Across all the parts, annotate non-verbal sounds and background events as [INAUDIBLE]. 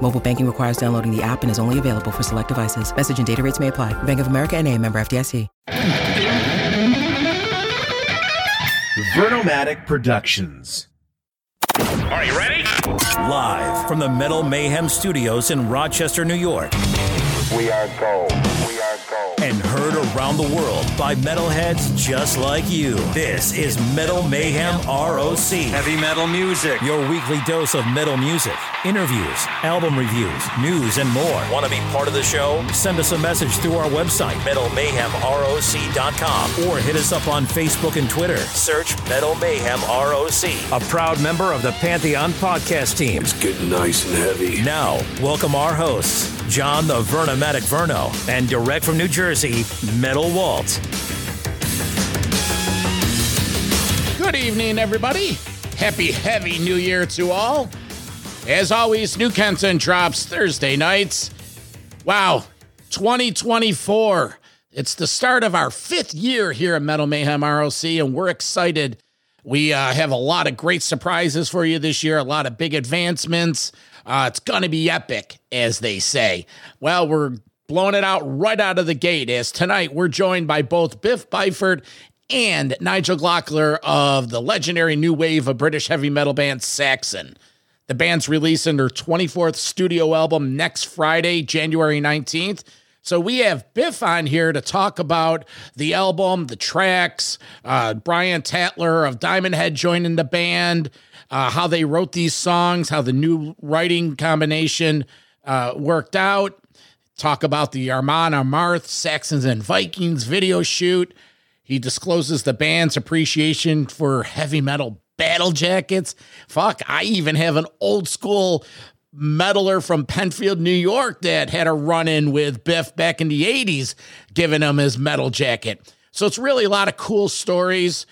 Mobile banking requires downloading the app and is only available for select devices. Message and data rates may apply. Bank of America and a member FDIC. Vernomatic Productions. Are you ready? Live from the Metal Mayhem Studios in Rochester, New York. We are gold. We are gold. And heard around the world by metalheads just like you. This is Metal Mayhem ROC. Heavy metal music. Your weekly dose of metal music, interviews, album reviews, news, and more. Want to be part of the show? Send us a message through our website, metalmayhemroc.com, or hit us up on Facebook and Twitter. Search Metal Mayhem ROC, a proud member of the Pantheon podcast team. It's getting nice and heavy. Now, welcome our hosts, John the Vernomatic Verno, and direct from New Jersey, Metal Walt. Good evening, everybody. Happy heavy new year to all. As always, New Kenton drops Thursday nights. Wow, 2024. It's the start of our fifth year here at Metal Mayhem ROC, and we're excited. We uh, have a lot of great surprises for you this year, a lot of big advancements. Uh, it's going to be epic, as they say. Well, we're blowing it out right out of the gate, as tonight we're joined by both Biff Byford and Nigel Glockler of the legendary new wave of British heavy metal band Saxon. The band's releasing their 24th studio album next Friday, January 19th. So we have Biff on here to talk about the album, the tracks, uh, Brian Tatler of Diamond Head joining the band, uh, how they wrote these songs, how the new writing combination uh, worked out. Talk about the Amon Amarth, Saxons and Vikings video shoot. He discloses the band's appreciation for heavy metal battle jackets. Fuck, I even have an old school metaler from Penfield, New York that had a run in with Biff back in the 80s, giving him his metal jacket. So it's really a lot of cool stories.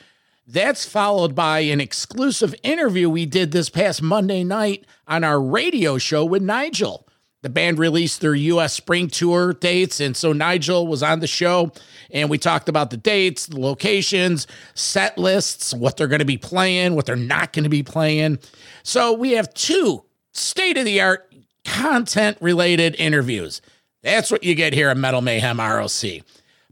That's followed by an exclusive interview we did this past Monday night on our radio show with Nigel. The band released their US spring tour dates, and so Nigel was on the show and we talked about the dates, the locations, set lists, what they're going to be playing, what they're not going to be playing. So we have two state of the art content related interviews. That's what you get here at Metal Mayhem ROC.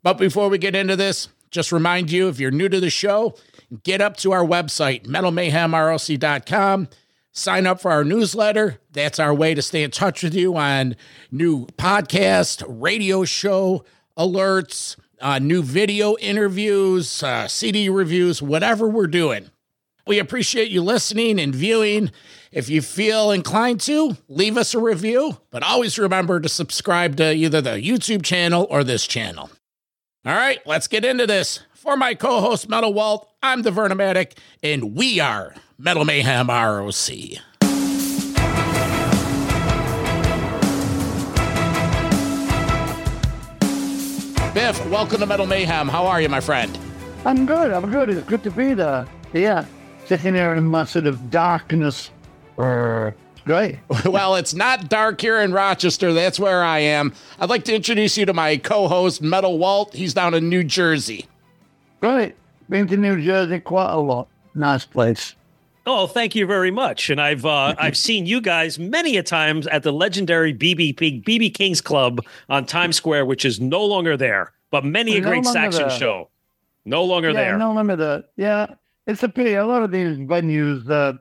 But before we get into this, just remind you if you're new to the show, get up to our website, metalmayhemroc.com. Sign up for our newsletter. That's our way to stay in touch with you on new podcast, radio show alerts, uh, new video interviews, uh, CD reviews, whatever we're doing. We appreciate you listening and viewing. If you feel inclined to, leave us a review, but always remember to subscribe to either the YouTube channel or this channel. All right, let's get into this. For my co host, Metal Walt, I'm the Vernomatic, and we are Metal Mayhem ROC. Biff, welcome to Metal Mayhem. How are you, my friend? I'm good. I'm good. It's good to be there. Yeah, sitting here in my sort of darkness. Great. [LAUGHS] well, it's not dark here in Rochester. That's where I am. I'd like to introduce you to my co-host, Metal Walt. He's down in New Jersey. Great. Been to New Jersey quite a lot. Nice place. Oh, thank you very much. And I've uh, [LAUGHS] I've seen you guys many a times at the legendary BB BB Kings Club on Times Square, which is no longer there, but many a great longer Saxon there. show. No longer yeah, there. no limit there. Yeah, it's a pity. A lot of these venues, uh,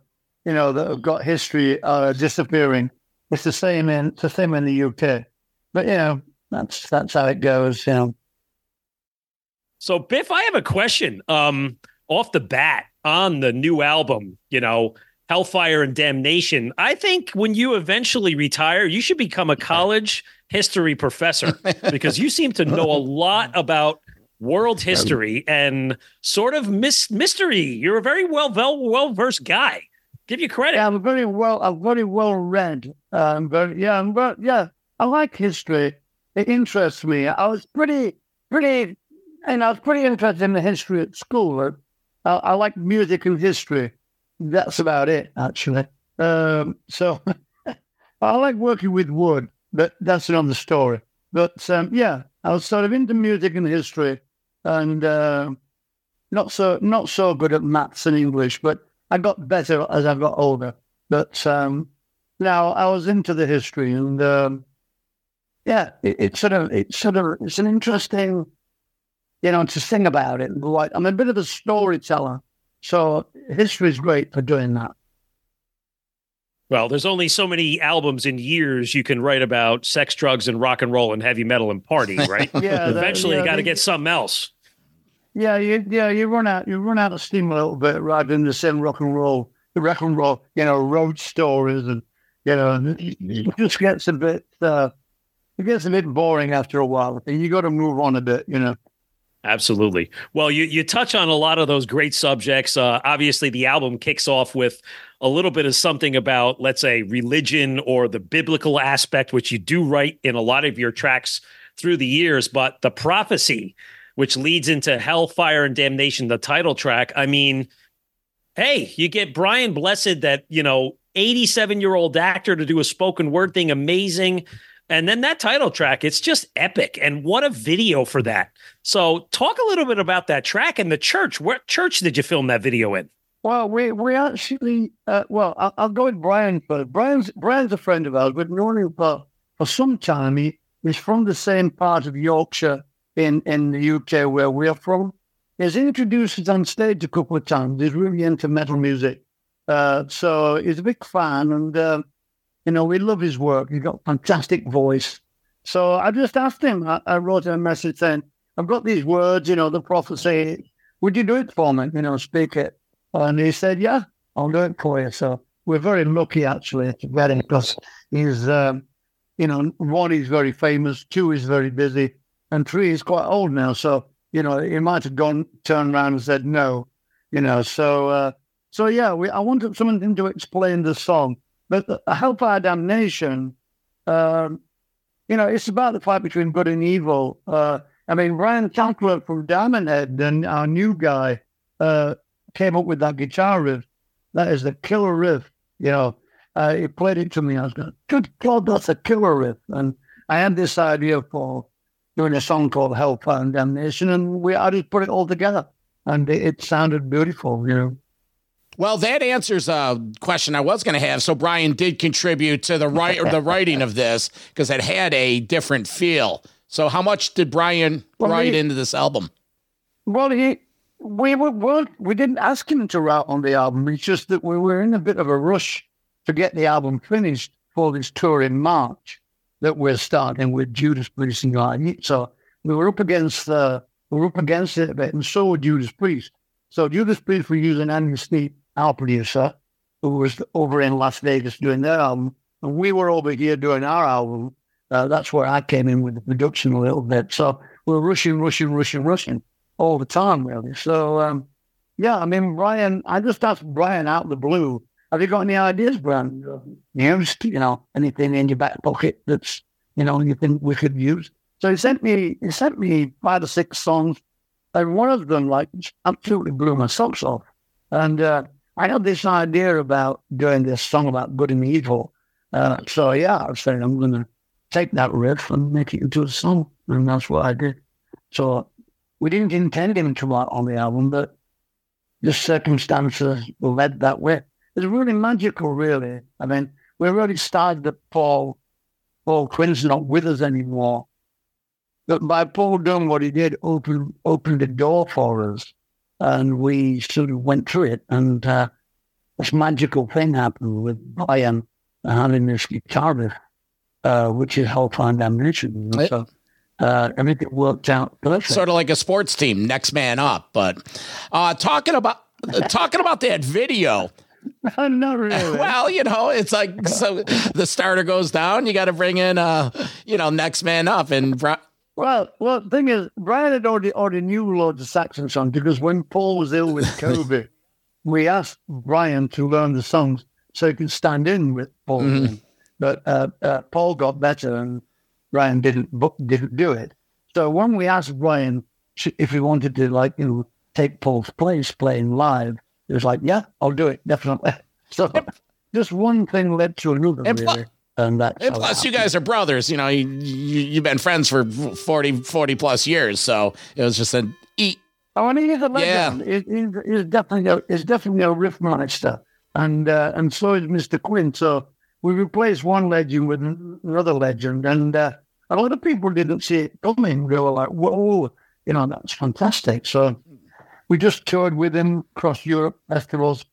you know, that have got history are disappearing. It's the same in it's the same in the UK. But you know, that's that's how it goes. You know. So, Biff, I have a question. Um, off the bat on the new album, you know, Hellfire and Damnation. I think when you eventually retire, you should become a college history professor [LAUGHS] because you seem to know a lot about world history and sort of mis- mystery. You're a very well well well versed guy. Give you credit. Yeah, I'm very well. I'm very well read. Uh, I'm very yeah. I'm very, yeah. I like history. It interests me. I was pretty pretty and I was pretty interested in the history at school. I, I like music and history. That's about it, actually. Um, so [LAUGHS] I like working with wood, but that's another story. But um, yeah, I was sort of into music and history, and uh, not so not so good at maths and English. But I got better as I got older. But um, now I was into the history, and um, yeah, it, it's sort of it's sort of it's an interesting, you know, to sing about it. Like I'm a bit of a storyteller, so history is great for doing that. Well, there's only so many albums in years you can write about sex, drugs, and rock and roll and heavy metal and party, [LAUGHS] right? yeah. Eventually, yeah, you got to get something else. Yeah, you yeah you run out you run out of steam a little bit rather than the same rock and roll the rock and roll you know road stories and you know it just gets a bit uh, it gets a bit boring after a while. And you got to move on a bit, you know. Absolutely. Well, you you touch on a lot of those great subjects. Uh, obviously, the album kicks off with a little bit of something about, let's say, religion or the biblical aspect, which you do write in a lot of your tracks through the years. But the prophecy, which leads into hellfire and damnation, the title track. I mean, hey, you get Brian Blessed, that you know, eighty-seven year old actor, to do a spoken word thing, amazing. And then that title track, it's just epic. And what a video for that. So, talk a little bit about that track and the church. What church did you film that video in? Well, we we actually uh, well, I'll, I'll go with Brian first. Brian's Brian's a friend of ours. We've known him for for some time. He, he's from the same part of Yorkshire in in the UK where we're from. He's introduced us on stage a couple of times. He's really into metal music, uh, so he's a big fan, and uh, you know we love his work. He's got fantastic voice. So I just asked him. I, I wrote him a message saying, "I've got these words, you know, the prophecy. Would you do it for me? You know, speak it." And he said, "Yeah, I'll do it for you." So we're very lucky, actually, to get him because he's, um, you know, one, he's very famous. Two, he's very busy, and three, he's quite old now. So you know, he might have gone, turned around and said no. You know, so uh, so yeah, we, I wanted someone to explain the song, but Hellfire Damnation. Um, you know, it's about the fight between good and evil. Uh, I mean, Brian Tatler from Diamond Head and our new guy uh, came up with that guitar riff. That is the killer riff. You know, uh, he played it to me. I was going, good God, that's a killer riff. And I had this idea for doing a song called Hellfire and Damnation, and we I just put it all together, and it, it sounded beautiful. You know. Well, that answers a question I was going to have. So Brian did contribute to the write or the [LAUGHS] writing of this because it had a different feel. So how much did Brian Well, write he- into this album? Well, he, we were, weren't, we didn't ask him to write on the album. It's just that we were in a bit of a rush to get the album finished for this tour in March that we're starting with Judas Priest and God. So we were up against the, we were up against it a bit, and so were Judas Priest. So Judas Priest were using Andy Sneap, our producer, who was over in Las Vegas doing their album, and we were over here doing our album. Uh, that's where I came in with the production a little bit. So we we're rushing, rushing, rushing, rushing all the time, really. So, um, yeah, I mean, Brian, I just asked Brian out of the blue, have you got any ideas, Brian? Just, you know, anything in your back pocket that's, you know, you think we could use? So he sent me, he sent me five or six songs, and one of them, like, absolutely blew my socks off. And uh, I had this idea about doing this song about good and evil. Uh, so, yeah, I said, I'm going to take that riff and make it into a song. And that's what I did. So we didn't intend him to write on the album, but the circumstances led that way. It's really magical, really. I mean, we're really sad that Paul, Paul Quinn's not with us anymore. But by Paul doing what he did, opened opened the door for us, and we sort of went through it. And uh, this magical thing happened with Brian having this guitar riff, uh, which is Hellfire Damnation. Right. So uh, everything worked out perfect. Sort of like a sports team, next man up. But uh, talking about [LAUGHS] talking about that video, [LAUGHS] not really. [LAUGHS] well, you know, it's like so the starter goes down, you got to bring in, uh, you know, next man up, and Bri- Well, well, the thing is, Brian had already already knew loads of Saxon songs because when Paul was ill with [LAUGHS] COVID, we asked Brian to learn the songs so he could stand in with Paul. Mhm. But uh, uh, Paul got better and Brian didn't book, didn't do it. So when we asked Brian if he wanted to like you know take Paul's place playing live, it was like, yeah, I'll do it definitely. [LAUGHS] So just one thing led to another, really. And that's And plus, you guys are brothers. You know, you, you, you've been friends for 40, 40 plus years. So it was just an eat. Oh, and he's a Yeah. legend. He- He's, he's definitely a, he's definitely a riff monster, and uh, and so is Mr. Quinn. So we replaced one legend with another legend, and uh, a lot of people didn't see it coming. They were like, "Whoa, you know, that's fantastic." So we just toured with him across Europe festivals,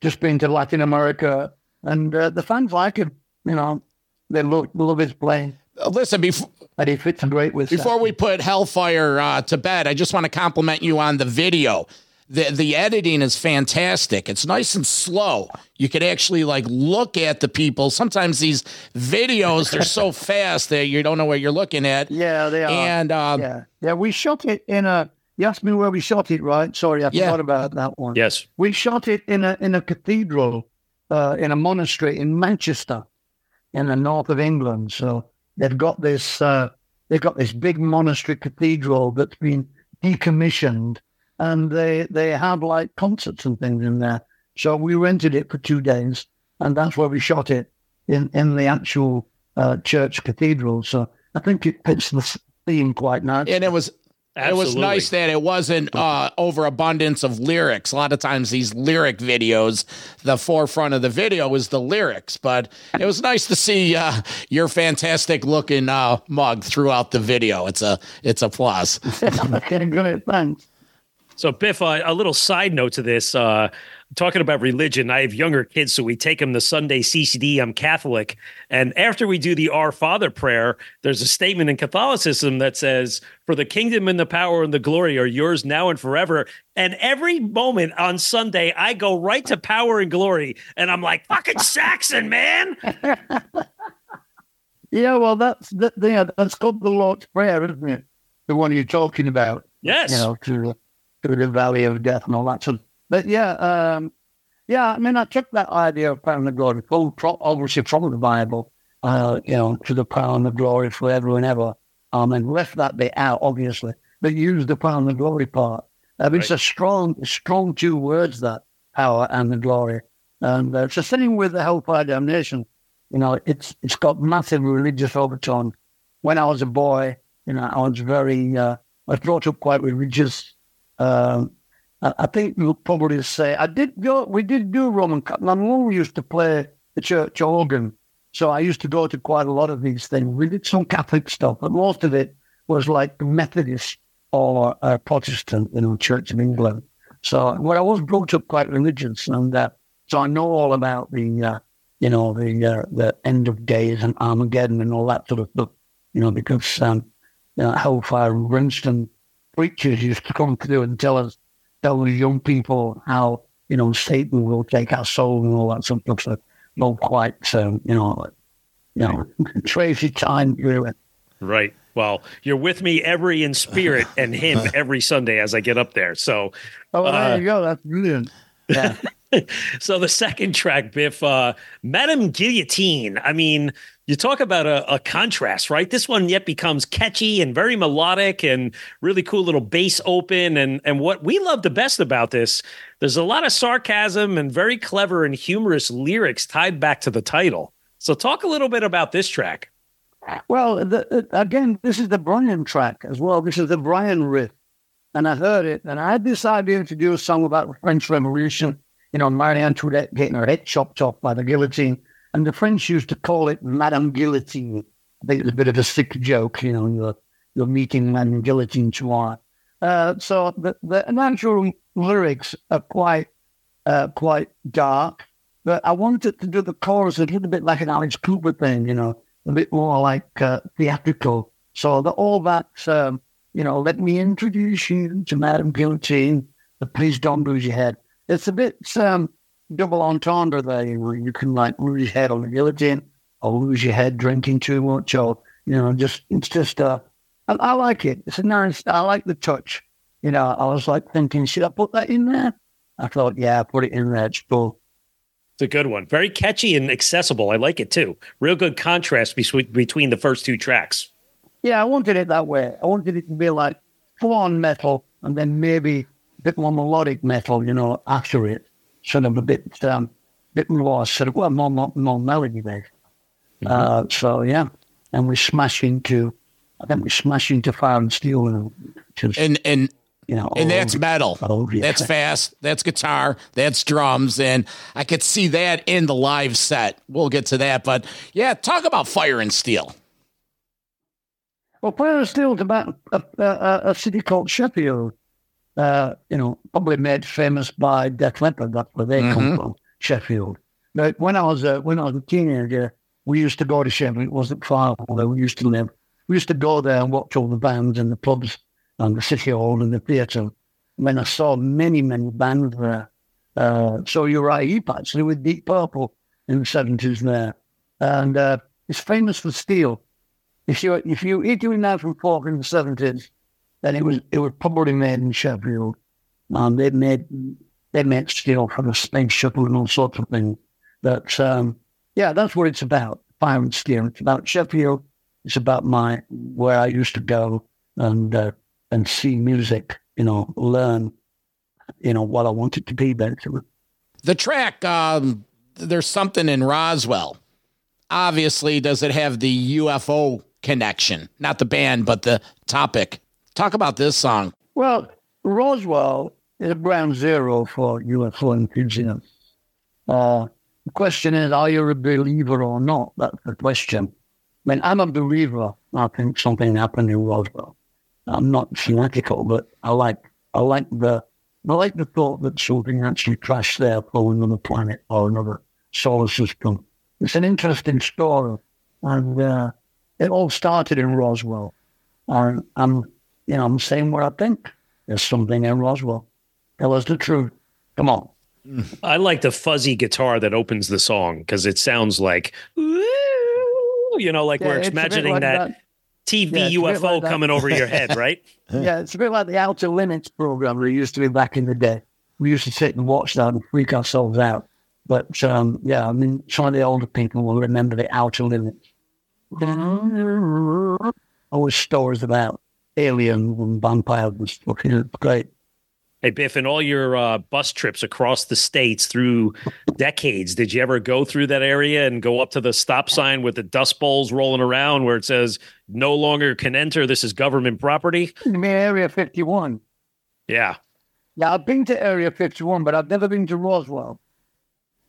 just been to Latin America, and uh, the fans like him. You know, they look love his playing, Uh, Listen, before, and he fits great with. before we put Hellfire uh, to bed, I just want to compliment you on the video. The, the editing is fantastic. It's nice and slow. You could actually like look at the people. Sometimes these videos they're so [LAUGHS] fast that you don't know what you're looking at. Yeah, they are. And um, yeah, yeah. We shot it in a. You asked me where we shot it, right? Sorry, I Yeah. forgot about that one. Yes. We shot it in a in a cathedral, uh, in a monastery in Manchester, in the north of England. So they've got this. Uh, they've got this big monastery cathedral that's been decommissioned, and they they have like concerts and things in there. So we rented it for two days, and that's where we shot it in in the actual uh, church cathedral. So I think it fits the theme quite nicely. and it was it was nice that it wasn't uh, overabundance of lyrics. A lot of times, these lyric videos, the forefront of the video is the lyrics. But it was nice to see uh, your fantastic looking uh, mug throughout the video. It's a it's a plus. [LAUGHS] Okay, thanks. So, Biff, uh, a little side note to this. Uh, talking about religion, I have younger kids, so we take them to Sunday CCD. I'm Catholic. And after we do the Our Father prayer, there's a statement in Catholicism that says, For the kingdom and the power and the glory are yours now and forever. And every moment on Sunday, I go right to power and glory. And I'm like, fucking Saxon, man. [LAUGHS] Yeah, well, that's that. Yeah, that's called the Lord's Prayer, isn't it? The one you're talking about. Yes. You know, to to the Valley of Death and all that sort. Of, but yeah, um, yeah. I mean, I took that idea of power and glory, obviously from the Bible. Uh, you know, to the power and the glory forever and ever. Um, and left that bit out, obviously, but used the power and the glory part. Um, It's a strong, strong two words that power and the glory. And uh, it's the same with the hellfire damnation. You know, it's it's got massive religious overtone. When I was a boy, you know, I was very, uh, I was brought up quite religious. Um, I, think you'll probably say I did go. We did do Roman. Catholic. My mum used to play the church organ, so I used to go to quite a lot of these things. We did some Catholic stuff, but most of it was like Methodist or uh, Protestant, you know, Church of England. So, well, I was brought up quite religious, and uh, so I know all about the, uh, you know, the uh, the end of days and Armageddon and all that sort of stuff. You know, because um, you know, Hellfire and Brimstone preachers used to come through and tell us, tell the young people how you know Satan will take our soul and all that sort of stuff. Not quite, so, you know, you know, crazy time really. Right. Well, you're with me every in spirit and him [LAUGHS] every Sunday as I get up there. So, Oh, Uh, there you go. That's brilliant. Yeah. [LAUGHS] so the second track, Biff, uh, Madame Guillotine. I mean, you talk about a, a contrast, right? This one yet becomes catchy and very melodic and really cool little bass open. And and what we love the best about this, there's a lot of sarcasm and very clever and humorous lyrics tied back to the title. So talk a little bit about this track. Well, the, the- again, this is the Brian track as well. This is the Brian riff. And I heard it, and I had this idea to do a song about the French Revolution, you know, Marie Antoinette getting her head chopped off by the guillotine. And the French used to call it Madame Guillotine. I think it's a bit of a sick joke, you know, you're, you're meeting Madame Guillotine tomorrow. Uh, so the, the natural lyrics are quite, uh, quite dark, but I wanted to do the chorus a little bit like an Alice Cooper thing, you know, a bit more like uh, theatrical. So the, all that, um, you know, let me introduce you to Madame Guillotine, but please don't lose your head. It's a bit um, double entendre there. You, know, you can like lose your head on the guillotine or lose your head drinking too much or, you know, just, it's just, uh, I, I like it. It's a nice, I like the touch. You know, I was like thinking, should I put that in there? I thought, yeah, put it in there. It's cool. It's a good one. Very catchy and accessible. I like it too. Real good contrast between between the first two tracks. Yeah, I wanted it that way. I wanted it to be like full on metal and then maybe a bit more melodic metal, you know, after it, sort of a bit, um, bit more sort of well, more more, more melody based. Mm-hmm. Uh, so yeah, and we smash into, I think we smash into Fire and Steel and just, and and you know, and that's metal. Oh, yeah. That's fast. That's guitar. That's drums, and I could see that in the live set. We'll get to that, but yeah, talk about Fire and Steel. Well, and Steel about a, a, a city called Sheffield. Uh, you know, probably made famous by Def Leppard. That's where they mm-hmm. come from, Sheffield. But when I was a, when I was a teenager, we used to go to Sheffield. It wasn't far where we used to live. We used to go there and watch all the bands and the pubs and the city hall and the theatre. When I saw many, many bands there. Uh, so Uriah Heep actually with Deep Purple in the seventies there, and uh, it's famous for steel. If you if you eat doing that from Fork in the seventies, then it was it was probably made in Sheffield. Um, they made they made steel for the space shuttle and all sorts of things. But um, yeah, that's what it's about. Fire and steel. It's about Sheffield. It's about my where I used to go and uh, and see music. You know, learn. You know what I wanted to be. Basically, the track. Um, there's something in Roswell. Obviously, does it have the UFO connection? Not the band, but the topic. Talk about this song. Well, Roswell is a ground zero for UFO enthusiasts. Uh, the question is, are you a believer or not? That's the question. I mean, I'm a believer. I think something happened in Roswell. I'm not fanatical, but I like I like the I like the thought that something actually crashed there from another planet or another solar system. It's an interesting story, and uh, it all started in Roswell. And I'm you know, I'm saying what I think. There's something in Roswell. Tell us the truth. Come on. [LAUGHS] I like the fuzzy guitar that opens the song because it sounds like, you know, like yeah, we're imagining like that, that, TV yeah, UFO like coming over your head, right? [LAUGHS] yeah, it's a bit like the Outer Limits program that used to be back in the day. We used to sit and watch that and freak ourselves out. But um, yeah, I mean, some of the older people will remember the Outer Limits. Always stories about aliens and vampires and stuff. It's great. Hey Biff, in all your uh, bus trips across the states through decades, did you ever go through that area and go up to the stop sign with the dust bowls rolling around where it says "No longer can enter. This is government property"? You mean Area Fifty One? Yeah. Yeah, I've been to Area Fifty One, but I've never been to Roswell.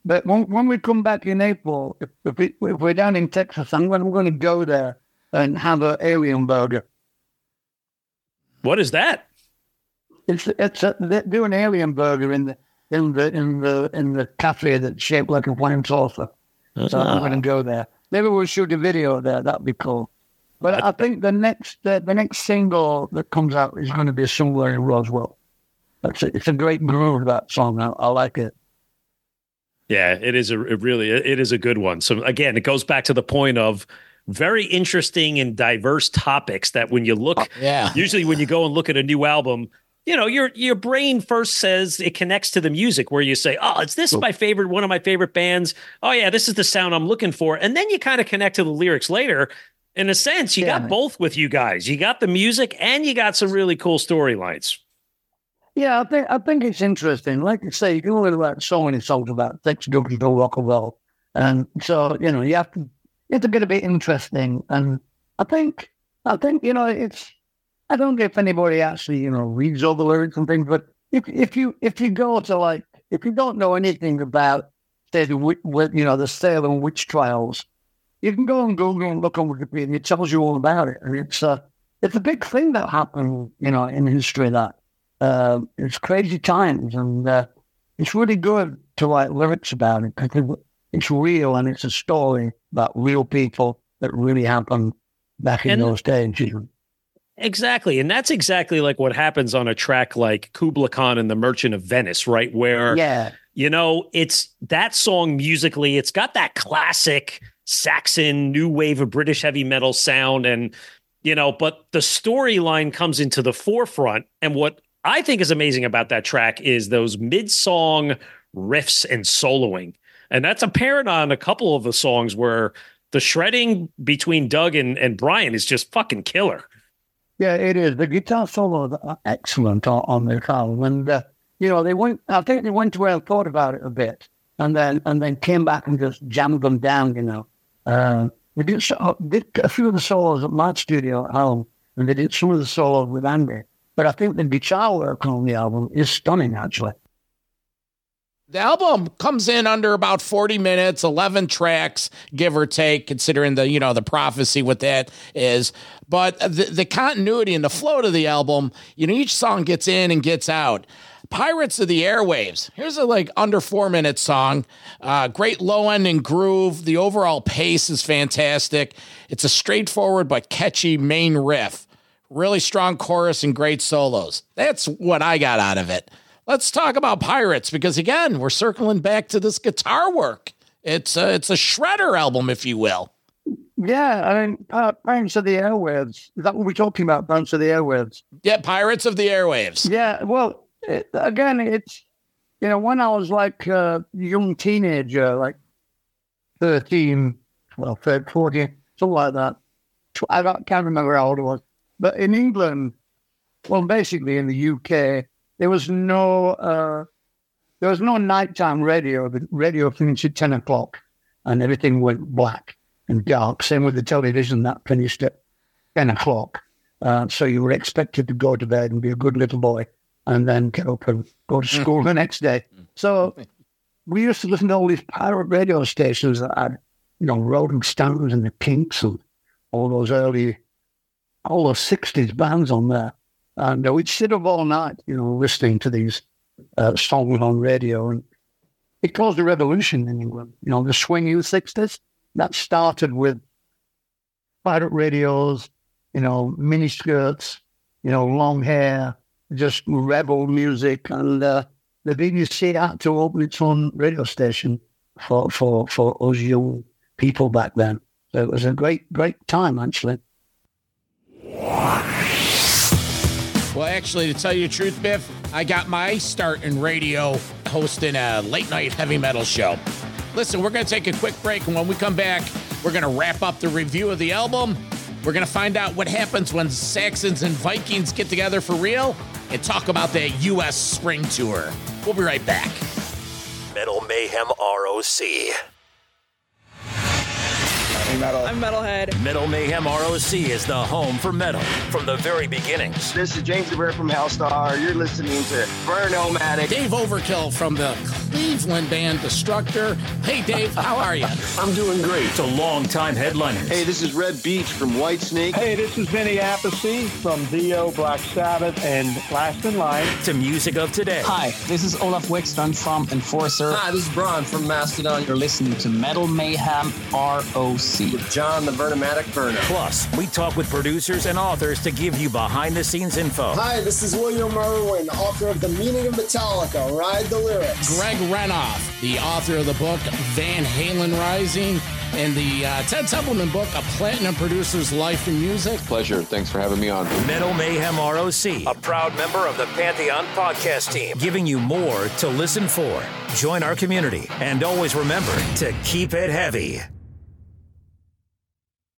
But when, when we come back in April, if, if, we, if we're down in Texas, I'm going, I'm going to go there and have an alien burger. What is that? It's it's a, they do an alien burger in the in the in the in the cafe that's shaped like a flame saucer. Uh-huh. So I'm going to go there. Maybe we'll shoot a video there. That'd be cool. But I think the next the, the next single that comes out is going to be somewhere in Roswell. That's a, it's a great groove that song. I, I like it. Yeah, it is a it really it is a good one. So again, it goes back to the point of very interesting and diverse topics that when you look, oh, yeah. usually when you go and look at a new album, you know, your your brain first says it connects to the music where you say, "Oh, it's this my favorite one of my favorite bands. Oh yeah, this is the sound I'm looking for." And then you kind of connect to the lyrics later. In a sense, you yeah. got both with you guys. You got the music and you got some really cool storylines. Yeah, I think I think it's interesting. Like you say, you can only about so many songs about sex, drugs, and rock and so you know you have to you have to get a bit interesting. And I think, I think, you know, it's, I don't know if anybody actually, you know, reads all the lyrics and things, but if, if you, if you go to like, if you don't know anything about, say, the, you know, the Salem witch trials, you can go on Google and look on Wikipedia. It tells you all about it. And it's, uh, it's a big thing that happened, you know, in history that, uh, it's crazy times and, uh, it's really good to write lyrics about it because it's real and it's a story about real people that really happened back in and those days. Exactly. And that's exactly like what happens on a track like Kubla Khan and the Merchant of Venice, right? Where, yeah. you know, it's that song musically, it's got that classic Saxon new wave of British heavy metal sound. And, you know, but the storyline comes into the forefront. And what I think is amazing about that track is those mid song riffs and soloing and that's apparent on a couple of the songs where the shredding between Doug and, and Brian is just fucking killer. Yeah, it is. The guitar solos are excellent on, on the album, and uh, you know they went. I think they went away and thought about it a bit, and then and then came back and just jammed them down. You know, uh, they did, so, did a few of the solos at my studio at home, and they did some of the solos with Andy. But I think the guitar work on the album is stunning, actually. The album comes in under about 40 minutes, 11 tracks, give or take, considering the, you know, the prophecy what that is. But the, the continuity and the flow to the album, you know, each song gets in and gets out. Pirates of the Airwaves. Here's a like under four minute song. Uh, great low end and groove. The overall pace is fantastic. It's a straightforward but catchy main riff. Really strong chorus and great solos. That's what I got out of it. Let's talk about Pirates because again, we're circling back to this guitar work. It's a, it's a shredder album, if you will. Yeah, I mean, Pirates of the Airwaves. Is that what we're talking about? Pirates of the Airwaves. Yeah, Pirates of the Airwaves. Yeah, well, it, again, it's you know when I was like a young teenager, like 13, well, 14, something like that. I can't remember how old I was, but in England, well, basically in the UK, there was no uh, there was no nighttime radio. The radio finished at ten o'clock, and everything went black and dark. Same with the television that finished at ten o'clock. Uh, so you were expected to go to bed and be a good little boy, and then get up and go to school the next day. So we used to listen to all these pirate radio stations that had, you know, Rolling Stones and the Kinks and all those early, all those '60s bands on there. And uh, we'd sit up all night, you know, listening to these uh, songs on radio. And it caused a revolution in England. You know, the swing in the 60s, that started with pirate radios, you know, mini skirts, you know, long hair, just rebel music. And uh, the BBC had to open its own radio station for, for, for us young people back then. So it was a great, great time, actually. Well, actually, to tell you the truth, Biff, I got my start in radio hosting a late night heavy metal show. Listen, we're going to take a quick break, and when we come back, we're going to wrap up the review of the album. We're going to find out what happens when Saxons and Vikings get together for real and talk about that U.S. spring tour. We'll be right back. Metal Mayhem ROC. Metal. I'm Metalhead. Metal Mayhem ROC is the home for metal from the very beginnings. This is James DeBear from Hellstar. You're listening to Vernomatic. Dave Overkill from the Cleveland band Destructor. Hey, Dave, how are you? I'm doing great. To longtime headliners. Hey, this is Reb Beach from Whitesnake. Hey, this is Vinny Appice from Dio, Black Sabbath, and Last in Line. To music of today. Hi, this is Olof Wikstrand from Enforcer. Hi, this is Brann from Mastodon. You're listening to Metal Mayhem ROC with John the Vernomatic Verno. Plus, we talk with producers and authors to give you behind the scenes info. Hi, this is William Irwin, author of The Meaning of Metallica, Ride the Lyrics. Greg Renoff, the author of the book Van Halen Rising and the uh, Ted Templeman book, A Platinum Producer's Life in Music. Pleasure. Thanks for having me on. Metal Mayhem ROC, a proud member of the Pantheon podcast team, giving you more to listen for. Join our community and always remember to keep it heavy.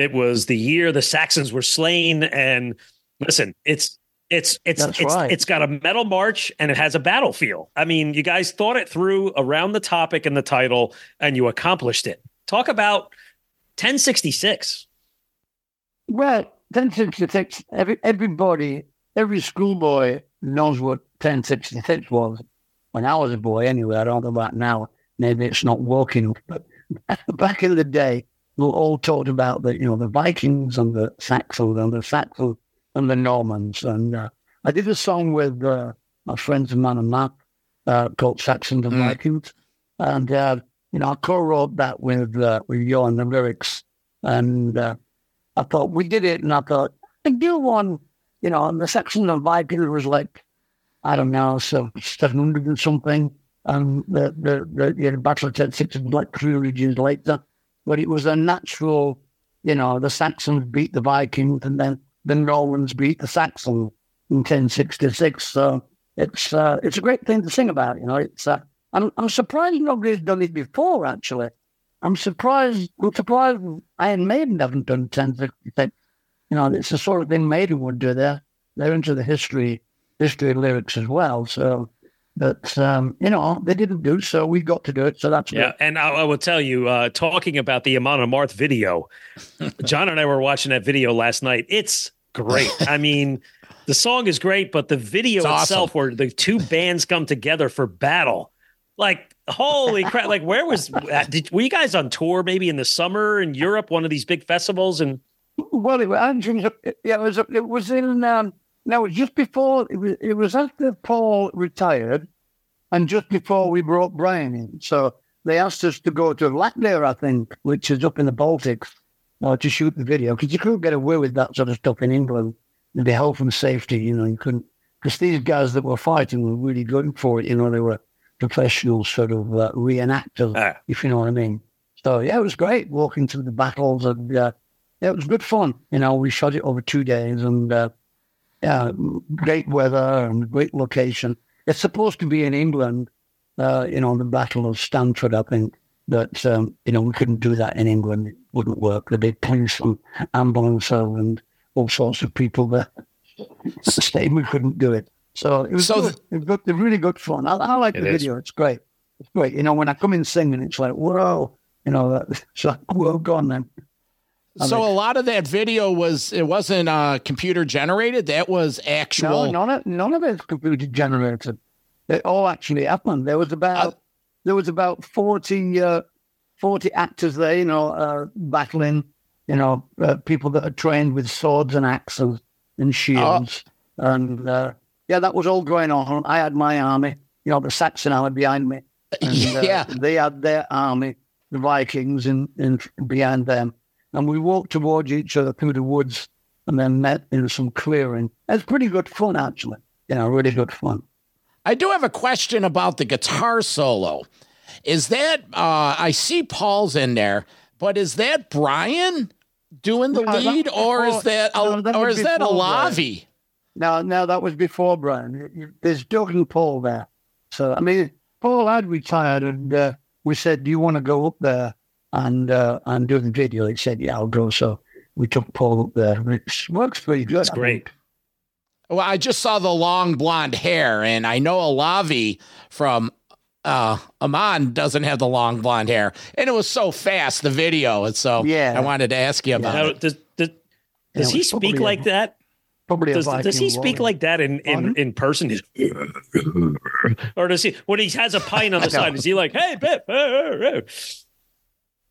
It was the year the Saxons were slain. And listen, it's it's it's That's it's right. it's got a metal march and it has a battlefield. I mean, you guys thought it through around the topic and the title, and you accomplished it. Talk about 1066. Well, 1066, every, everybody, every schoolboy knows what 1066 was. When I was a boy, anyway, I don't know about now. Maybe it's not working, but [LAUGHS] back in the day, all talked about the, you know, the Vikings and the Saxons and the Saxons and the Normans. And uh, I did a song with uh, my friends Amon Amarth uh, called Saxons and Vikings. And, uh, you know, I co-wrote that with, uh, with you on the lyrics. And uh, I thought we did it, and I thought I do one, you know, and the Saxons and Vikings was like, I don't know, so seven hundred and something, and the the the, the Battle of Ted Six was like three regions later, but it was a natural, you know, the Saxons beat the Vikings, and then the Normans beat the Saxons in ten sixty six. So it's uh, it's a great thing to sing about, you know. It's uh, I'm I'm surprised nobody's done it before, actually. I'm surprised. I'm surprised Iron Maiden haven't done 1066. You know, it's the sort of thing Maiden would do. They're they're into the history history lyrics as well. So, but um, you know, they didn't do so. We got to do it. So that's Yeah, good. and I, I will tell you, uh, talking about the Amon Amarth video, [LAUGHS] John and I were watching that video last night. It's great. I mean, the song is great, but the video It's awesome. itself, where the two bands come together for battle, like holy crap! Like, where was that? Did, were you guys on tour maybe in the summer in Europe, one of these big festivals? And Well, it was actually, yeah, it was it was in um, no, it was just before it was it was after Paul retired, and just before we brought Brian in. So they asked us to go to Latvia, I think, which is up in the Baltics, uh, to shoot the video because you couldn't get away with that sort of stuff in England. The health and safety, you know, you couldn't because these guys that were fighting were really good for it. You know, they were professional sort of uh, reenactors, if you know what I mean. So yeah, it was great walking through the battles and. Uh, yeah, it was good fun. You know, we shot it over two days and uh, yeah, great weather and great location. It's supposed to be in England, uh, you know, the Battle of Stamford, I think. But, um, you know, we couldn't do that in England. It wouldn't work. The big police and ambulances and all sorts of people there. [LAUGHS] Saying we couldn't do it. So it was, So good. it was good. It was really good fun. I, I like the is. video. It's great. It's great. You know, when I come in singing, it's like, whoa. You know, [LAUGHS] it's like, whoa, go on then. So mean- a lot of that video was it wasn't uh, computer generated. That was actual. No, none of none of it's computer generated. It all actually happened. There was about there was about forty uh, forty actors there, you know, uh, battling, you know, uh, people that are trained with swords and axes and shields, and uh, yeah, that was all going on. I had my army, you know, the Saxon army behind me, [LAUGHS] and uh, Yeah. they had their army, the Vikings, in, in behind them, and we walked towards each other through the woods, and then met in some clearing. It's pretty good fun, actually. You know, really good fun. I do have a question about the guitar solo. Is that uh, I see Paul's in there, but is that Brian doing the No, lead, or is before- that, no, that or is that a. Lavi? No, no, that was before Brian. There's Doug and Paul there. So, I mean, Paul had retired and uh, we said, Do you want to go up there and uh, and doing the video? He said, Yeah, I'll go. So we took Paul up there. It works pretty good. That's great. think. Well, I just saw the long blonde hair, and I know Olavi from uh Amon doesn't have the long blonde hair, and it was so fast the video, and so Yeah. I wanted to ask you about Now, it. does does, Yeah, does it he speak probably a- like that? Probably Does, does he speak warrior. like that in, in, in person? [LAUGHS] or does he when he has a pint on the [LAUGHS] side? Is he like, "Hey, Biff"?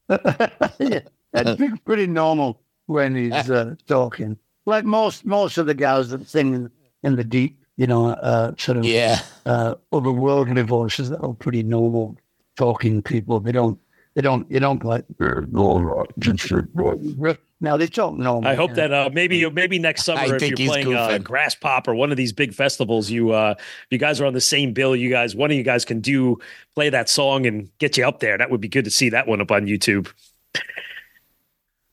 Uh, uh, uh." yeah, that's pretty- pretty normal when he's uh, talking. Like most most of the guys that sing in, in the deep, you know, uh, sort of Yeah. uh, otherworldly voices that are pretty normal talking people. They don't they don't you don't like now they talk normal. I hope that uh, maybe maybe next summer I if you're playing uh. Graspop or one of these big festivals, you uh, you guys are on the same bill. You guys, one of you guys can do play that song and get you up there. That would be good to see that one up on YouTube.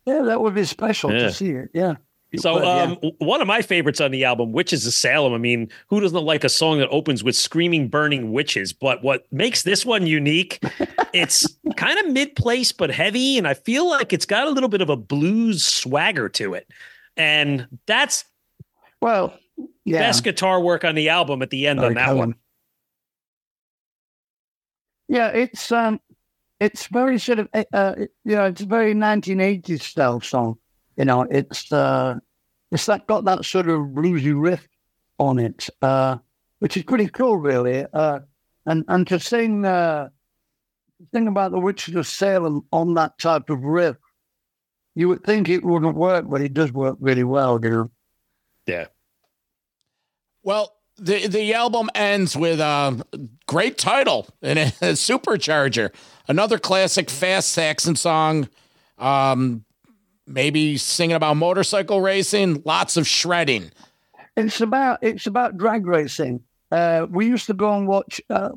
yeah, that would be special Yeah. to see it. Yeah. So, yeah. um, w- one of my favorites on the album, Witches of Salem. I mean, who doesn't like a song that opens with screaming, burning witches? But what makes this one unique, [LAUGHS] it's kind of mid place but heavy, and I feel like it's got a little bit of a blues swagger to it. And that's well, yeah. best guitar work on the album at the end Sorry, on that Colin. one. Yeah, it's um, it's very sort of uh, uh, you know, it's a very 1980s style song. You know, it's uh, it's that got that sort of bluesy riff on it, uh, which is pretty cool, really. Uh, and and to sing uh, thing about the witches of Salem on that type of riff, you would think it wouldn't work, but it does work really well. You know. Yeah. Well, the the album ends with a great title and a [LAUGHS] supercharger, another classic fast Saxon song. Um, maybe singing about motorcycle racing, lots of shredding. It's about it's about drag racing. Uh, we used to go and watch uh,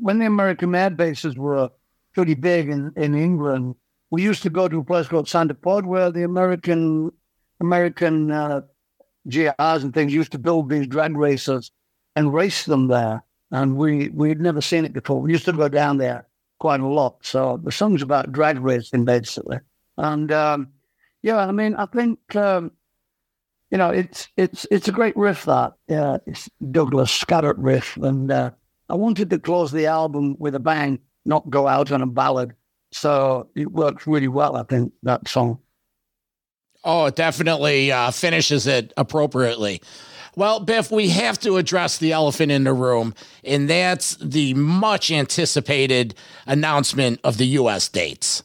when the American Mad bases were pretty big in, in England. We used to go to a place called Santa Pod where the American American uh, GRs and things used to build these drag racers and race them there. And we we'd never seen it before. We used to go down there quite a lot. So the song's about drag racing basically. And um, yeah, I mean, I think um, you know, it's it's it's a great riff that yeah, it's Doug Scarratt's riff, and uh, I wanted to close the album with a bang, not go out on a ballad. So it works really well, I think that song. Oh, it definitely uh, finishes it appropriately. Well, Biff, we have to address the elephant in the room, and that's the much anticipated announcement of the U.S. dates.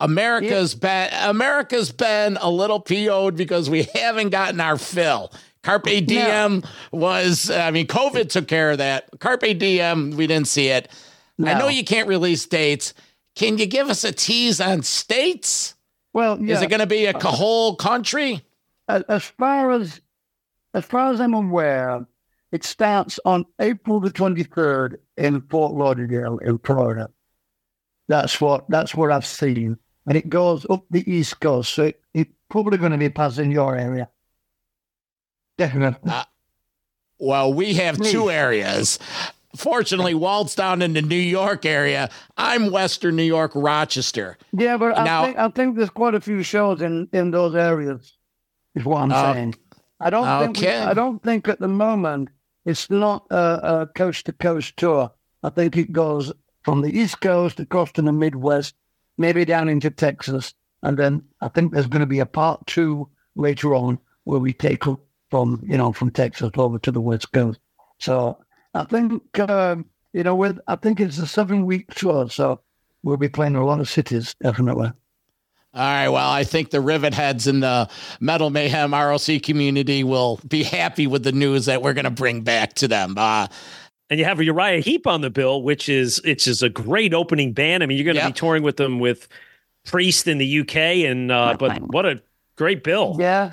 America's been America's been a little PO'd because we haven't gotten our fill. Carpe Diem was, I mean, COVID took care of that. Carpe Diem, we didn't see it. I know you can't release dates. Can you give us a tease on states? Well, yeah. Is it going to be a uh, whole country? as, as far as as far as I'm aware, it starts on April the 23rd in Fort Lauderdale in Florida. That's what that's what I've seen, and it goes up the East Coast, so it, it's probably going to be passing your area. Definitely. Well, we have two areas. Fortunately, Walt's down in the New York area. I'm Western New York, Rochester. Yeah, but Now- I think I think there's quite a few shows in in those areas. Is what I'm Uh, saying. I don't think we- I don't think at the moment it's not a, a coast to coast tour. I think it goes from the East Coast across to the Midwest, maybe down into Texas, and then I think there's going to be a part two later on where we take from you know from Texas over to the West Coast. So I think um, you know with I think it's a seven week tour, so we'll be playing a lot of cities definitely. All right. Well, I think the rivet heads in the Metal Mayhem ROC community will be happy with the news that we're going to bring back to them. Uh, And you have Uriah Heep on the bill, which is it's just a great opening band. I mean, you're going to Yep. be touring with them with Priest in the UK, and uh, but what a great bill! Yeah.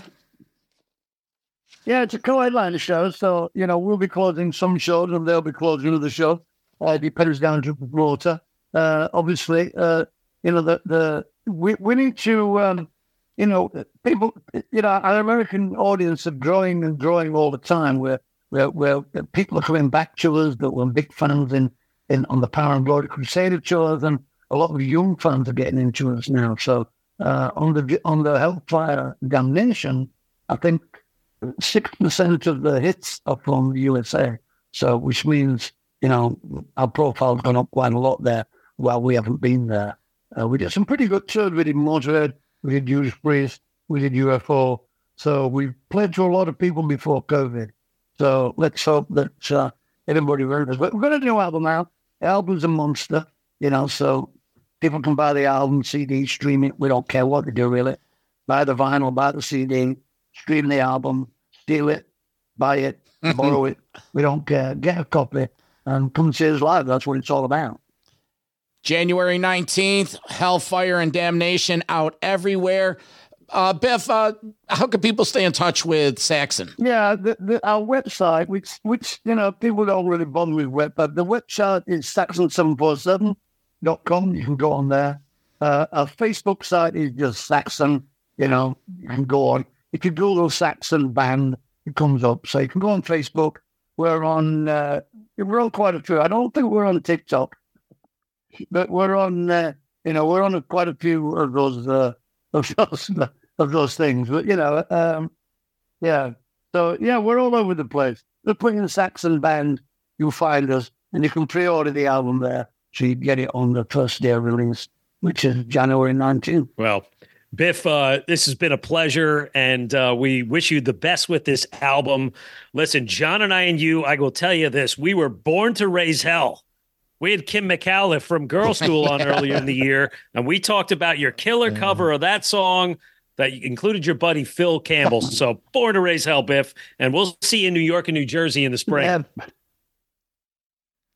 Yeah, it's a co-headliner show, so you know we'll be closing some shows and they'll be closing other shows. Uh, it depends down to Gibraltar. Uh, obviously, uh, you know the the we we need to um, you know, people, you know, our American audience are growing and growing all the time. Where where, people are coming back to us that were big fans in, in on the Power and Glory Crusader tours, and a lot of young fans are getting into us now. So uh, on the on the Hellfire Damnation, I think six percent of the hits are from the USA. So which means you know our profile's gone up quite a lot there while we haven't been there. Uh, we did some pretty good tours. We did Motorhead, we did Judas Priest, we did UFO. So we played to a lot of people before COVID. So let's hope that uh, everybody remembers. But we're going to do an album now. The album's a monster, you know, so people can buy the album, CD, stream it. We don't care what they do, really. Buy the vinyl, buy the CD, stream the album, steal it, buy it, borrow it. We don't care. Get a copy and come see us live. That's what it's all about. January 19th, Hellfire and Damnation out everywhere. Uh, Biff, uh, how can people stay in touch with Saxon? Yeah, the, the, our website, which which you know people don't really bother with web, but the website is saxon747.com. You can go on there. Uh, our Facebook site is just Saxon. You know, you can go on. If you Google Saxon band, it comes up. So you can go on Facebook. We're on. Uh, we're on quite a few. I don't think we're on TikTok, but we're on. Uh, you know, we're on quite a few of those uh, of those of those things. But you know, um, yeah. So yeah, we're all over the place. Look put Saxon Band, you'll find us, and you can pre-order the album there, so you get it on the first day of release, which is January 19th. Well, Biff, uh, this has been a pleasure, and uh, we wish you the best with this album. Listen, John and I and you, I will tell you this: we were born to raise hell. We had Kim McAuliffe from Girlschool on [LAUGHS] earlier in the year, and we talked about your killer cover of that song that included your buddy Phil Campbell. [LAUGHS] So, born to raise hell, Biff, and we'll see you in New York and New Jersey in the spring. Yeah,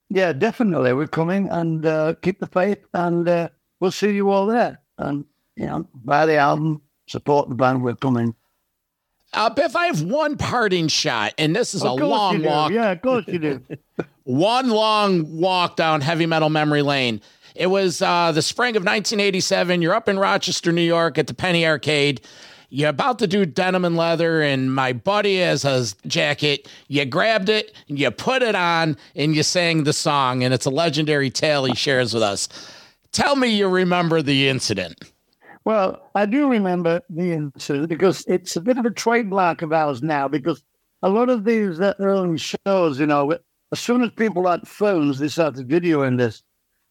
yeah definitely. We're coming, and uh, keep the faith, and uh, we'll see you all there. And you know, buy the album, support the band. We're coming. Uh, Biff, I have one parting shot, and this is Of a long you walk. Yeah, of course you do. [LAUGHS] one long walk down heavy metal memory lane. It was uh, the spring of 1987. You're up in Rochester, New York at the Penny Arcade. You're about to do denim and leather, and my buddy has a jacket. You grabbed it, you put it on, and you sang the song. And it's a legendary tale he shares with us. Tell me you remember the incident. Well, I do remember the incident because it's a bit of a trademark of ours now. Because a lot of these uh, early shows, you know, as soon as people had phones, they started videoing this.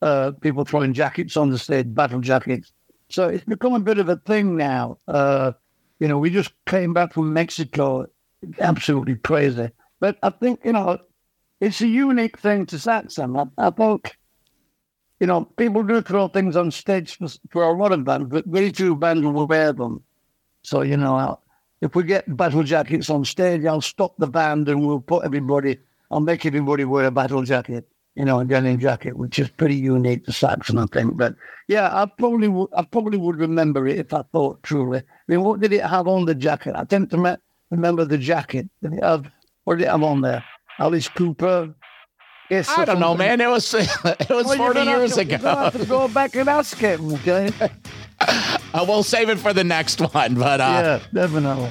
Uh, people throwing jackets on the stage, battle jackets. So it's become a bit of a thing now. Uh, you know, we just came back from Mexico, absolutely crazy. But I think you know, it's a unique thing to Saxon. I, I think you know, people do throw things on stage for, for a lot of bands, but very few bands will wear them. So, you know, I'll, if we get battle jackets on stage, I'll stop the band and we'll put everybody, I'll make everybody wear a battle jacket, you know, a denim jacket, which is pretty unique to Saxon, I think. But yeah, I probably would, I probably would remember it if I thought truly. I mean, what did it have on the jacket? I tend to me- remember the jacket. Did it have, what did it have on there? Alice Cooper, Yes, I don't know, man. It was [LAUGHS] it was Well, 40 years to- ago. gonna have to go back and ask him, okay? [LAUGHS] Uh, we'll save it for the next one. But uh, yeah, definitely.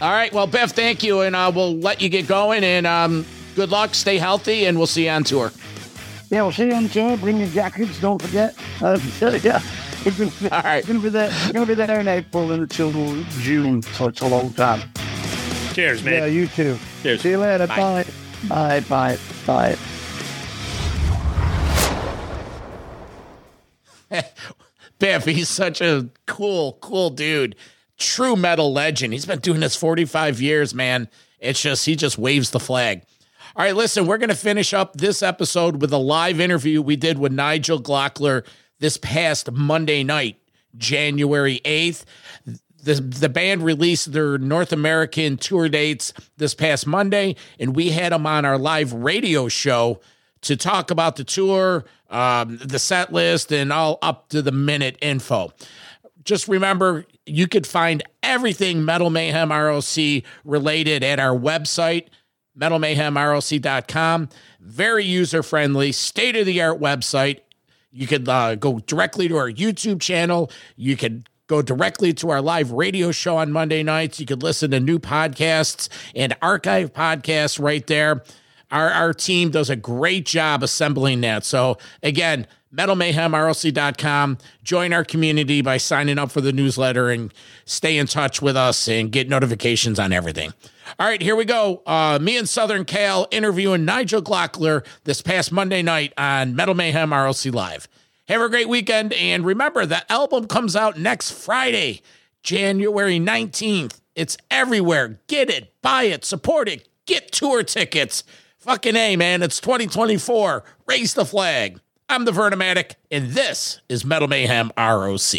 All right. Well, Biff, thank you, and uh, we'll let you get going. And um, good luck. Stay healthy, and we'll see you on tour. Yeah, we'll see you on tour. Bring your jackets, don't forget. Uh, [LAUGHS] yeah. We're gonna be, All right. gonna be there. We're gonna be there in April and until June, so it's a long time. Cheers, man. Yeah, you too. Cheers. See you later. Bye. Bye. Bye. Bye. Bye. [LAUGHS] Biff, he's such a cool, cool dude. True metal legend. He's been doing this 45 years, man. It's just, he just waves the flag. All right, listen, we're going to finish up this episode with a live interview we did with Nigel Glockler this past Monday night, January 8th. The, the band released their North American tour dates this past Monday, and we had them on our live radio show to talk about the tour, um, the set list, and all up to the minute info. Just remember, you could find everything Metal Mayhem ROC related at our website, metalmayhemroc.com. Very user friendly, state of the art website. You could uh, go directly to our YouTube channel. You could go directly to our live radio show on Monday nights. You could listen to new podcasts and archive podcasts right there. Our, our team does a great job assembling that. So, again, metalmayhemroc.com. Join our community by signing up for the newsletter and stay in touch with us and get notifications on everything. All right, here we go. Uh, me and Southern Cal interviewing Nigel Glockler this past Monday night on Metal Mayhem ROC Live. Have a great weekend. And remember, the album comes out next Friday, January 19th. It's everywhere. Get it, buy it, support it, get tour tickets. Fucking A, man. It's 2024. Raise the flag. I'm the Vernomatic, and this is Metal Mayhem ROC.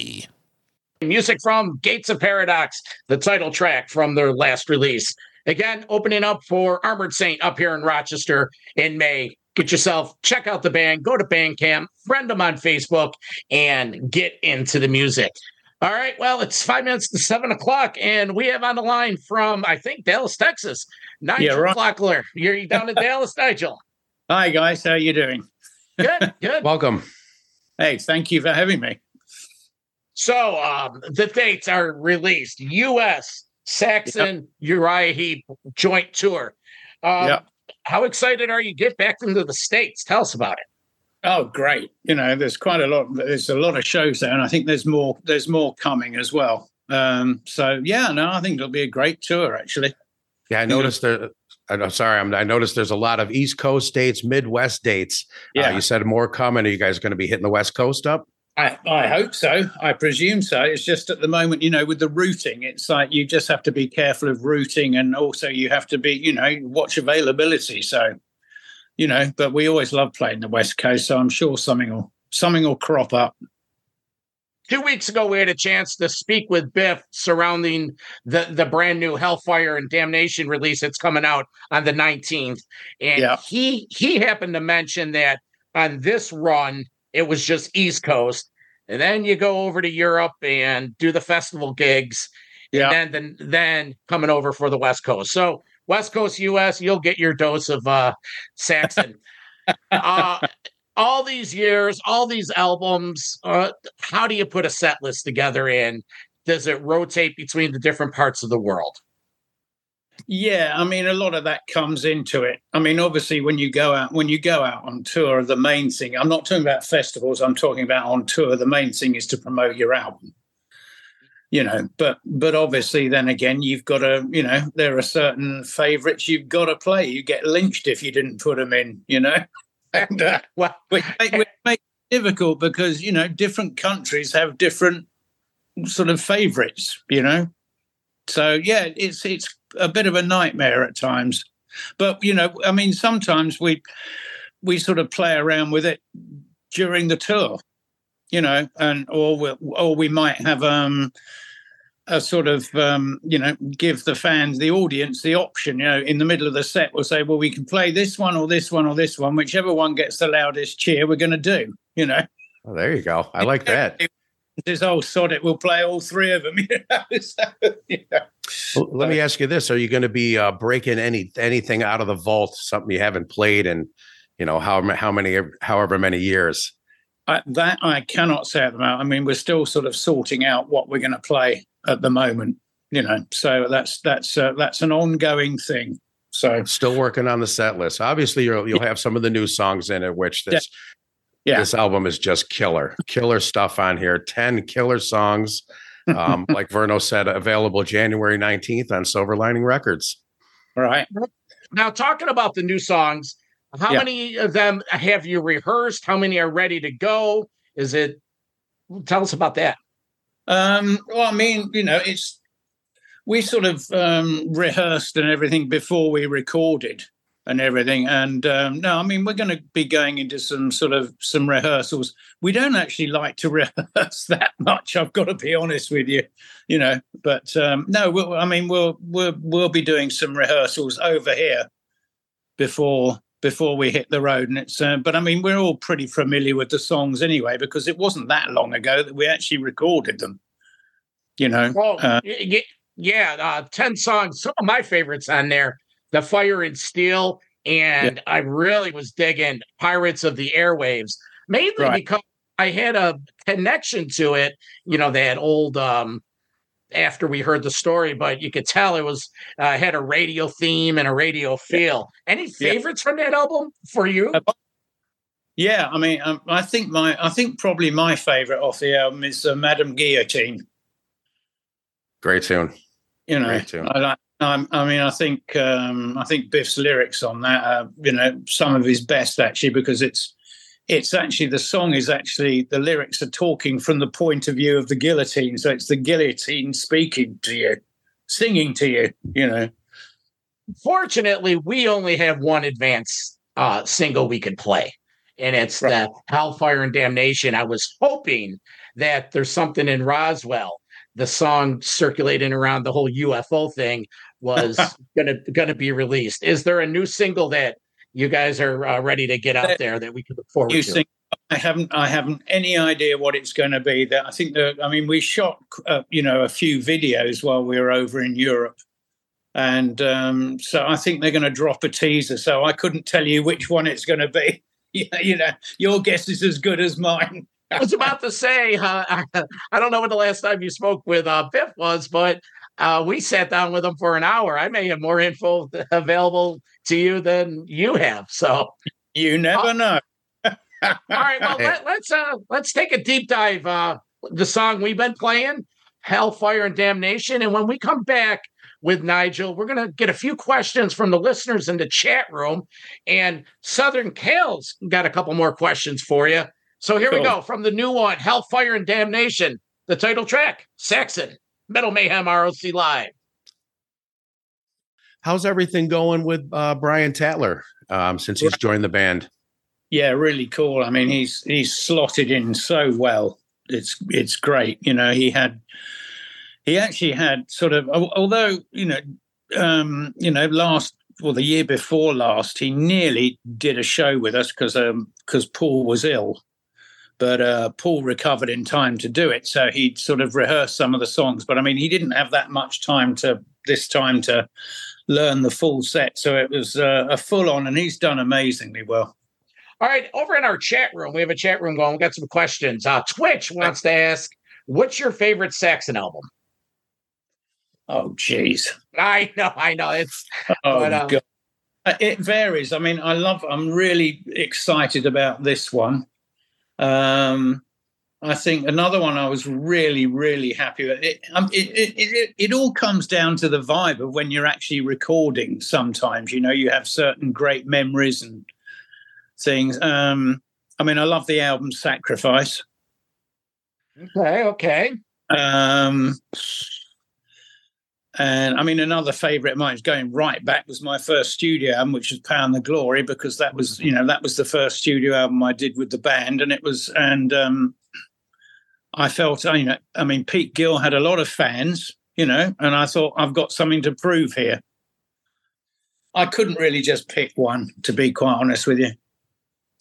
Music from Gates of Paradox, the title track from their last release. Again, opening up for Armored Saint up here in Rochester in May. Get yourself, check out the band, go to Bandcamp, friend them on Facebook, and get into the music. All right, well, it's five minutes to seven o'clock, and we have on the line from, I think, Dallas, Texas, Nigel yeah, right. Glockler. You're down in [LAUGHS] Dallas, Nigel. Hi, guys. How are you doing? Good, good. Welcome. Hey, thank you for having me. So, um, the dates are released U.S., Saxon, yep. Uriah Heep joint tour. Um, yep. How excited are you get back into the States? Tell us about it. Oh, great! You know, there's quite a lot. There's a lot of shows there, and I think there's more. There's more coming as well. Um, so yeah, no, I think it'll be a great tour. Actually. Yeah, I noticed there. I'm sorry. I'm, I noticed there's a lot of East Coast states, Midwest dates. Uh, yeah, uh, you said more coming. Are you guys going to be hitting the West Coast up? I, I hope so. I presume so. It's just at the moment, you know, with the routing, it's like you just have to be careful of routing, and also you have to be, you know, watch availability. So, you know, but we always love playing the West Coast, so I'm sure something will something will crop up. Two weeks ago we had a chance to speak with biff surrounding the the brand new hellfire and damnation release that's coming out on the 19th and yeah. he he happened to mention that on this run it was just east coast. And then you go over to europe and do the festival gigs. Yeah. and then then, then coming over for the west coast. So west coast us you'll get your dose of uh saxon [LAUGHS] uh all these years, all these albums, uh, how do you put a set list together and does it rotate between the different parts of the world? Yeah, I mean, a lot of that comes into it. I mean, obviously, when you go out, when you go out on tour, the main thing, I'm not talking about festivals, I'm talking about on tour, the main thing is to promote your album. You know, but but obviously, then again, you've got to, you know, there are certain favorites you've got to play. You get lynched if you didn't put them in, you know. [LAUGHS] and uh, [LAUGHS] well, which, which makes it difficult because you know different countries have different sort of favorites, you know. So yeah, it's it's a bit of a nightmare at times, but you know, I mean, sometimes we we sort of play around with it during the tour, you know, and or we or we might have um a sort of um, you know give the fans the audience the option you know in the middle of the set we'll say well we can play this one or this one or this one whichever one gets the loudest cheer we're going to do you know? Oh, there you go. I like that. This oh sod it we'll play all three of them [LAUGHS] you know? so, well, let me ask you this. Are you going to be uh, breaking any anything out of the vault something you haven't played in you know how how many however many years I, that I cannot say at the moment. I mean, we're still sort of sorting out what we're going to play at the moment. You know, so that's that's uh, that's an ongoing thing. So still working on the set list. Obviously, you'll you'll have some of the new songs in it, which this yeah. yeah. this album is just killer, killer stuff on here. Ten killer songs, um, [LAUGHS] like Verno said, available January nineteenth on Silver Lining Records. All right. Now, talking about the new songs, how yeah. many of them have you rehearsed? How many are ready to go? Is it? Tell us about that. Um, well, I mean, you know, it's we sort of um, rehearsed and everything before we recorded and everything. And um, no, I mean, we're going to be going into some sort of some rehearsals. We don't actually like to [LAUGHS] rehearse that much. I've got to be honest with you, you know. But um, no, we'll, I mean, we'll we'll we'll be doing some rehearsals over here before before we hit the road. And it's, uh, but I mean, we're all pretty familiar with the songs anyway, because it wasn't that long ago that we actually recorded them. You know, well, uh, yeah, uh, ten songs. Some of my favorites on there: "The Fire and Steel," and yeah. I really was digging "Pirates of the Airwaves," mainly right. because I had a connection to it. You know, that old um, after we heard the story, but you could tell it was uh, had a radio theme and a radio feel. Any favorites yeah. from that album for you? Uh, yeah, I mean, um, I think my, I think probably my favorite off the album is uh, Madame Guillotine. Great tune. You know, Great tune. I like. I mean, I think um, I think Biff's lyrics on that, are, you know, some of his best actually, because it's it's actually the song is actually the lyrics are talking from the point of view of the guillotine, so it's the guillotine speaking to you, singing to you, you know. Fortunately, we only have one advance uh, single we could play and it's right. the Hellfire and Damnation. I was hoping that there's something in Roswell. The song circulating around the whole UFO thing was [LAUGHS] gonna gonna be released. Is there a new single that you guys are uh, ready to get out there that we can look forward to? I haven't. I haven't any idea what it's going to be. That I think that. I mean, we shot, uh, you know, a few videos while we were over in Europe, and um, so I think they're going to drop a teaser. So I couldn't tell you which one it's going to be. [LAUGHS] you know, your guess is as good as mine. I was about to say, uh, [LAUGHS] I don't know when the last time you spoke with uh, Biff was, but uh, we sat down with them for an hour. I may have more info [LAUGHS] available to you than you have. So you never uh, know. [LAUGHS] all right, well [LAUGHS] let, us let's, uh, let's take a deep dive. Uh, the song we've been playing, "Hellfire and Damnation," and when we come back, with Nigel. We're going to get a few questions from the listeners in the chat room. And Southern Cal's got a couple more questions for you. So here cool. we go from the new one Hellfire and Damnation, the title track, Saxon, Metal Mayhem ROC Live. How's everything going with uh, Brian Tatler um, since he's joined the band? Yeah, really cool. I mean, he's he's slotted in so well. It's it's great. You know, he had he actually had sort of, although you know, um, you know, last well, the year before last, he nearly did a show with us because because um, Paul was ill, but uh, Paul recovered in time to do it. So he sort of rehearsed some of the songs, but I mean, he didn't have that much time to this time to learn the full set. So it was uh, a full on, and he's done amazingly well. All right, over in our chat room, we have a chat room going. We got some questions. Uh, Twitch wants to ask, "What's your favorite Saxon album?" Oh, jeez. I know, I know. It's oh but, um, God. Uh, it varies. I mean, I love. I'm really excited about this one. Um, I think another one I was really, really happy with. It, um, it, it, it, it all comes down to the vibe of when you're actually recording. Sometimes, you know, you have certain great memories and things. Um, I mean, I love the album Sacrifice. Okay, okay. Um, and I mean, another favorite of mine is going right back was my first studio album, which was Power and the Glory, because that was, you know, that was the first studio album I did with the band. And it was, and um, I felt, you know, I mean, Pete Gill had a lot of fans, you know, and I thought, I've got something to prove here. I couldn't really just pick one, to be quite honest with you.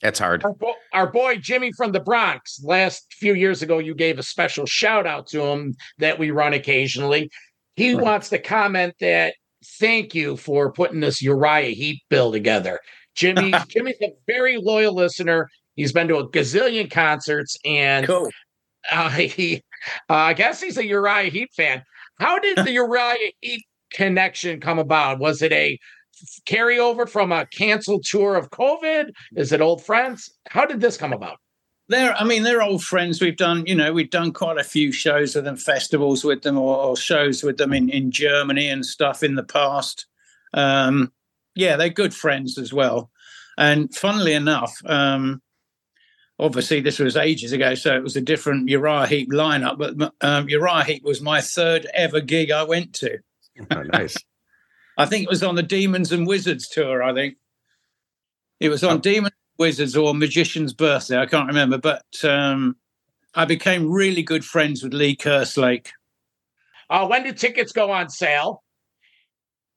That's hard. Our, bo- our, boy Jimmy from the Bronx, last few years ago, you gave a special shout out to him that we run occasionally. He right. wants to comment that thank you for putting this Uriah Heep bill together. Jimmy, [LAUGHS] Jimmy's a very loyal listener. He's been to a gazillion concerts, and cool. uh, he, uh, I guess he's a Uriah Heep fan. How did [LAUGHS] the Uriah Heep connection come about? Was it a carryover from a canceled tour of COVID? Is it old friends? How did this come about? They're i mean they're old friends. We've done you know we've done quite a few shows with them festivals with them or, or shows with them in, in germany and stuff in the past. Um, yeah they're good friends as well. And funnily enough um, obviously this was ages ago so it was a different uriah heep lineup but um, uriah heep was my third ever gig i went to. [LAUGHS] Oh, nice. I think it was on the demons and wizards tour i think. It was on oh. demons Wizards or Magician's birthday. I can't remember, but um, I became really good friends with Lee Kerslake. Uh, when do tickets go on sale?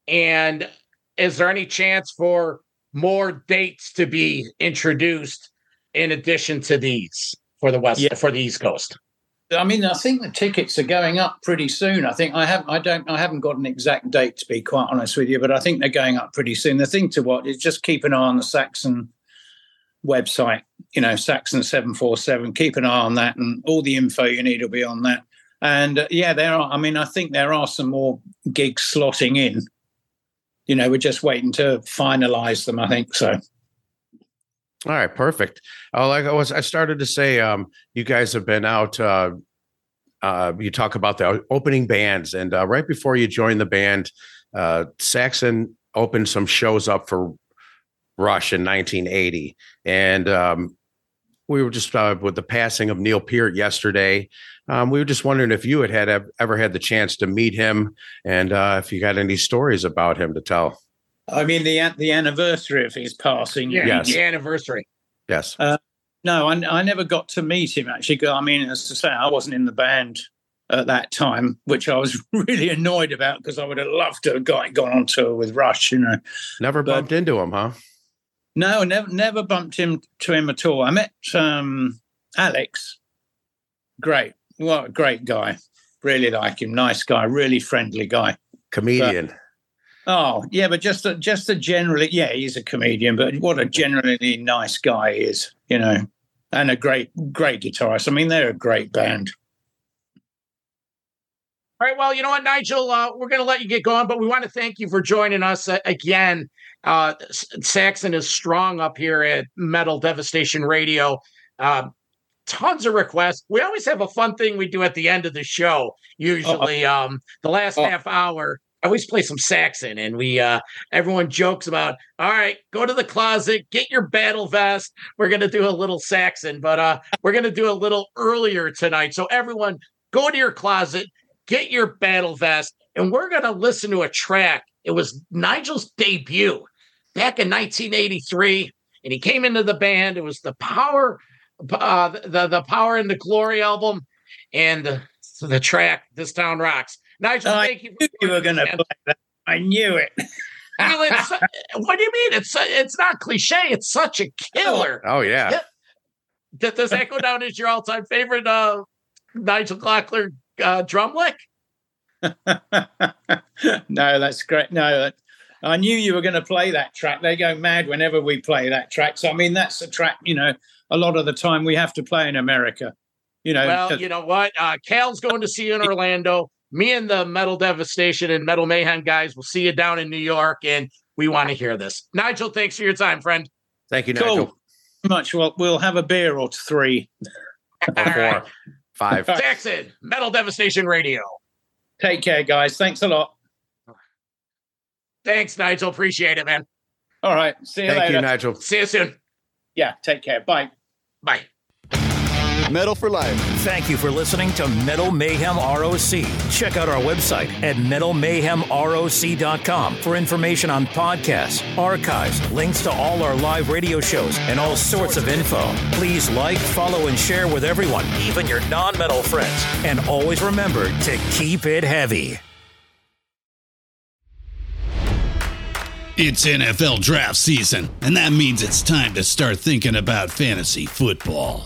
And is there any chance for more dates to be introduced in addition to these for the west yeah. for the East Coast? I mean, I think the tickets are going up pretty soon. I think I have I don't I haven't got an exact date to be quite honest with you, but I think they're going up pretty soon. The thing to what is just keep an eye on the Saxon website, you know, Saxon seven four seven. Keep an eye on that, and all the info you need will be on that. And uh, yeah, there are. I mean, I think there are some more gigs slotting in. You know, we're just waiting to finalize them. I think so. All right, perfect. Uh, like I was, I started to say, um, you guys have been out. Uh, uh, you talk about the opening bands, and uh, right before you joined the band, uh, Saxon opened some shows up for Rush in 1980, and um, we were just uh, with the passing of Neil Peart yesterday. Um, we were just wondering if you had had ever had the chance to meet him, and uh, if you got any stories about him to tell. I mean the the anniversary of his passing. Yeah, yes. the anniversary. Yes. Uh, no, I, I never got to meet him actually. I mean, as to say, I wasn't in the band at that time, which I was [LAUGHS] really annoyed about because I would have loved to have got, gone on tour with Rush. You know, never but, bumped into him, huh? No, never, never bumped him to him at all. I met um, Alex. Great, what a great guy. Really like him. Nice guy. Really friendly guy. Comedian. But, oh yeah, but just a, just a generally, yeah, he's a comedian. But what a generally nice guy he is, you know, and a great great guitarist. I mean, they're a great band. All right. Well, you know what, Nigel, uh, we're going to let you get going, but we want to thank you for joining us uh, again. Uh, Saxon is strong up here at Metal Devastation Radio. Uh, tons of requests. We always have a fun thing we do at the end of the show. Usually, uh um, the last uh half hour, I always play some Saxon, and we uh, everyone jokes about. All right, go to the closet, get your battle vest. We're gonna do a little Saxon, but uh, we're gonna do a little earlier tonight. So everyone, go to your closet, get your battle vest, and we're going to listen to a track. It was Nigel's debut back in 1983, and he came into the band. It was the Power, uh, the the Power and the Glory album, and the, the track "This Town Rocks." Nigel, oh, thank you. you were going to play that. I knew it. [LAUGHS] well, it's, what do you mean? It's it's not cliche. It's such a killer. Oh yeah. Does that go down as your all-time favorite uh, Nigel Glockler uh, drum lick? [LAUGHS] no, that's great. No, I knew you were going to play that track. They go mad whenever we play that track. So I mean, that's a track. You know, a lot of the time we have to play in America. You know. Well, you know what? Uh, Cal's going to see you in [LAUGHS] Orlando. Me and the Metal Devastation and Metal Mayhem guys will see you down in New York, and we want to hear this. Nigel, thanks for your time, friend. Thank you, Nigel. Cool. Much. Well, we'll have a beer or three. [LAUGHS] or four. Right. Five. [LAUGHS] Jackson, Metal Devastation Radio. Take care, guys. Thanks a lot. Thanks, Nigel. Appreciate it, man. All right. See you Thank later. you, Nigel. See you soon. Yeah. Take care. Bye. Bye. Metal for Life. Thank you for listening to Metal Mayhem ROC. Check out our website at metalmayhemroc.com for information on podcasts, archives, links to all our live radio shows, and all sorts of info. Please like, follow, and share with everyone, even your non metal friends. And always remember to keep it heavy. It's NFL draft season, and that means it's time to start thinking about fantasy football.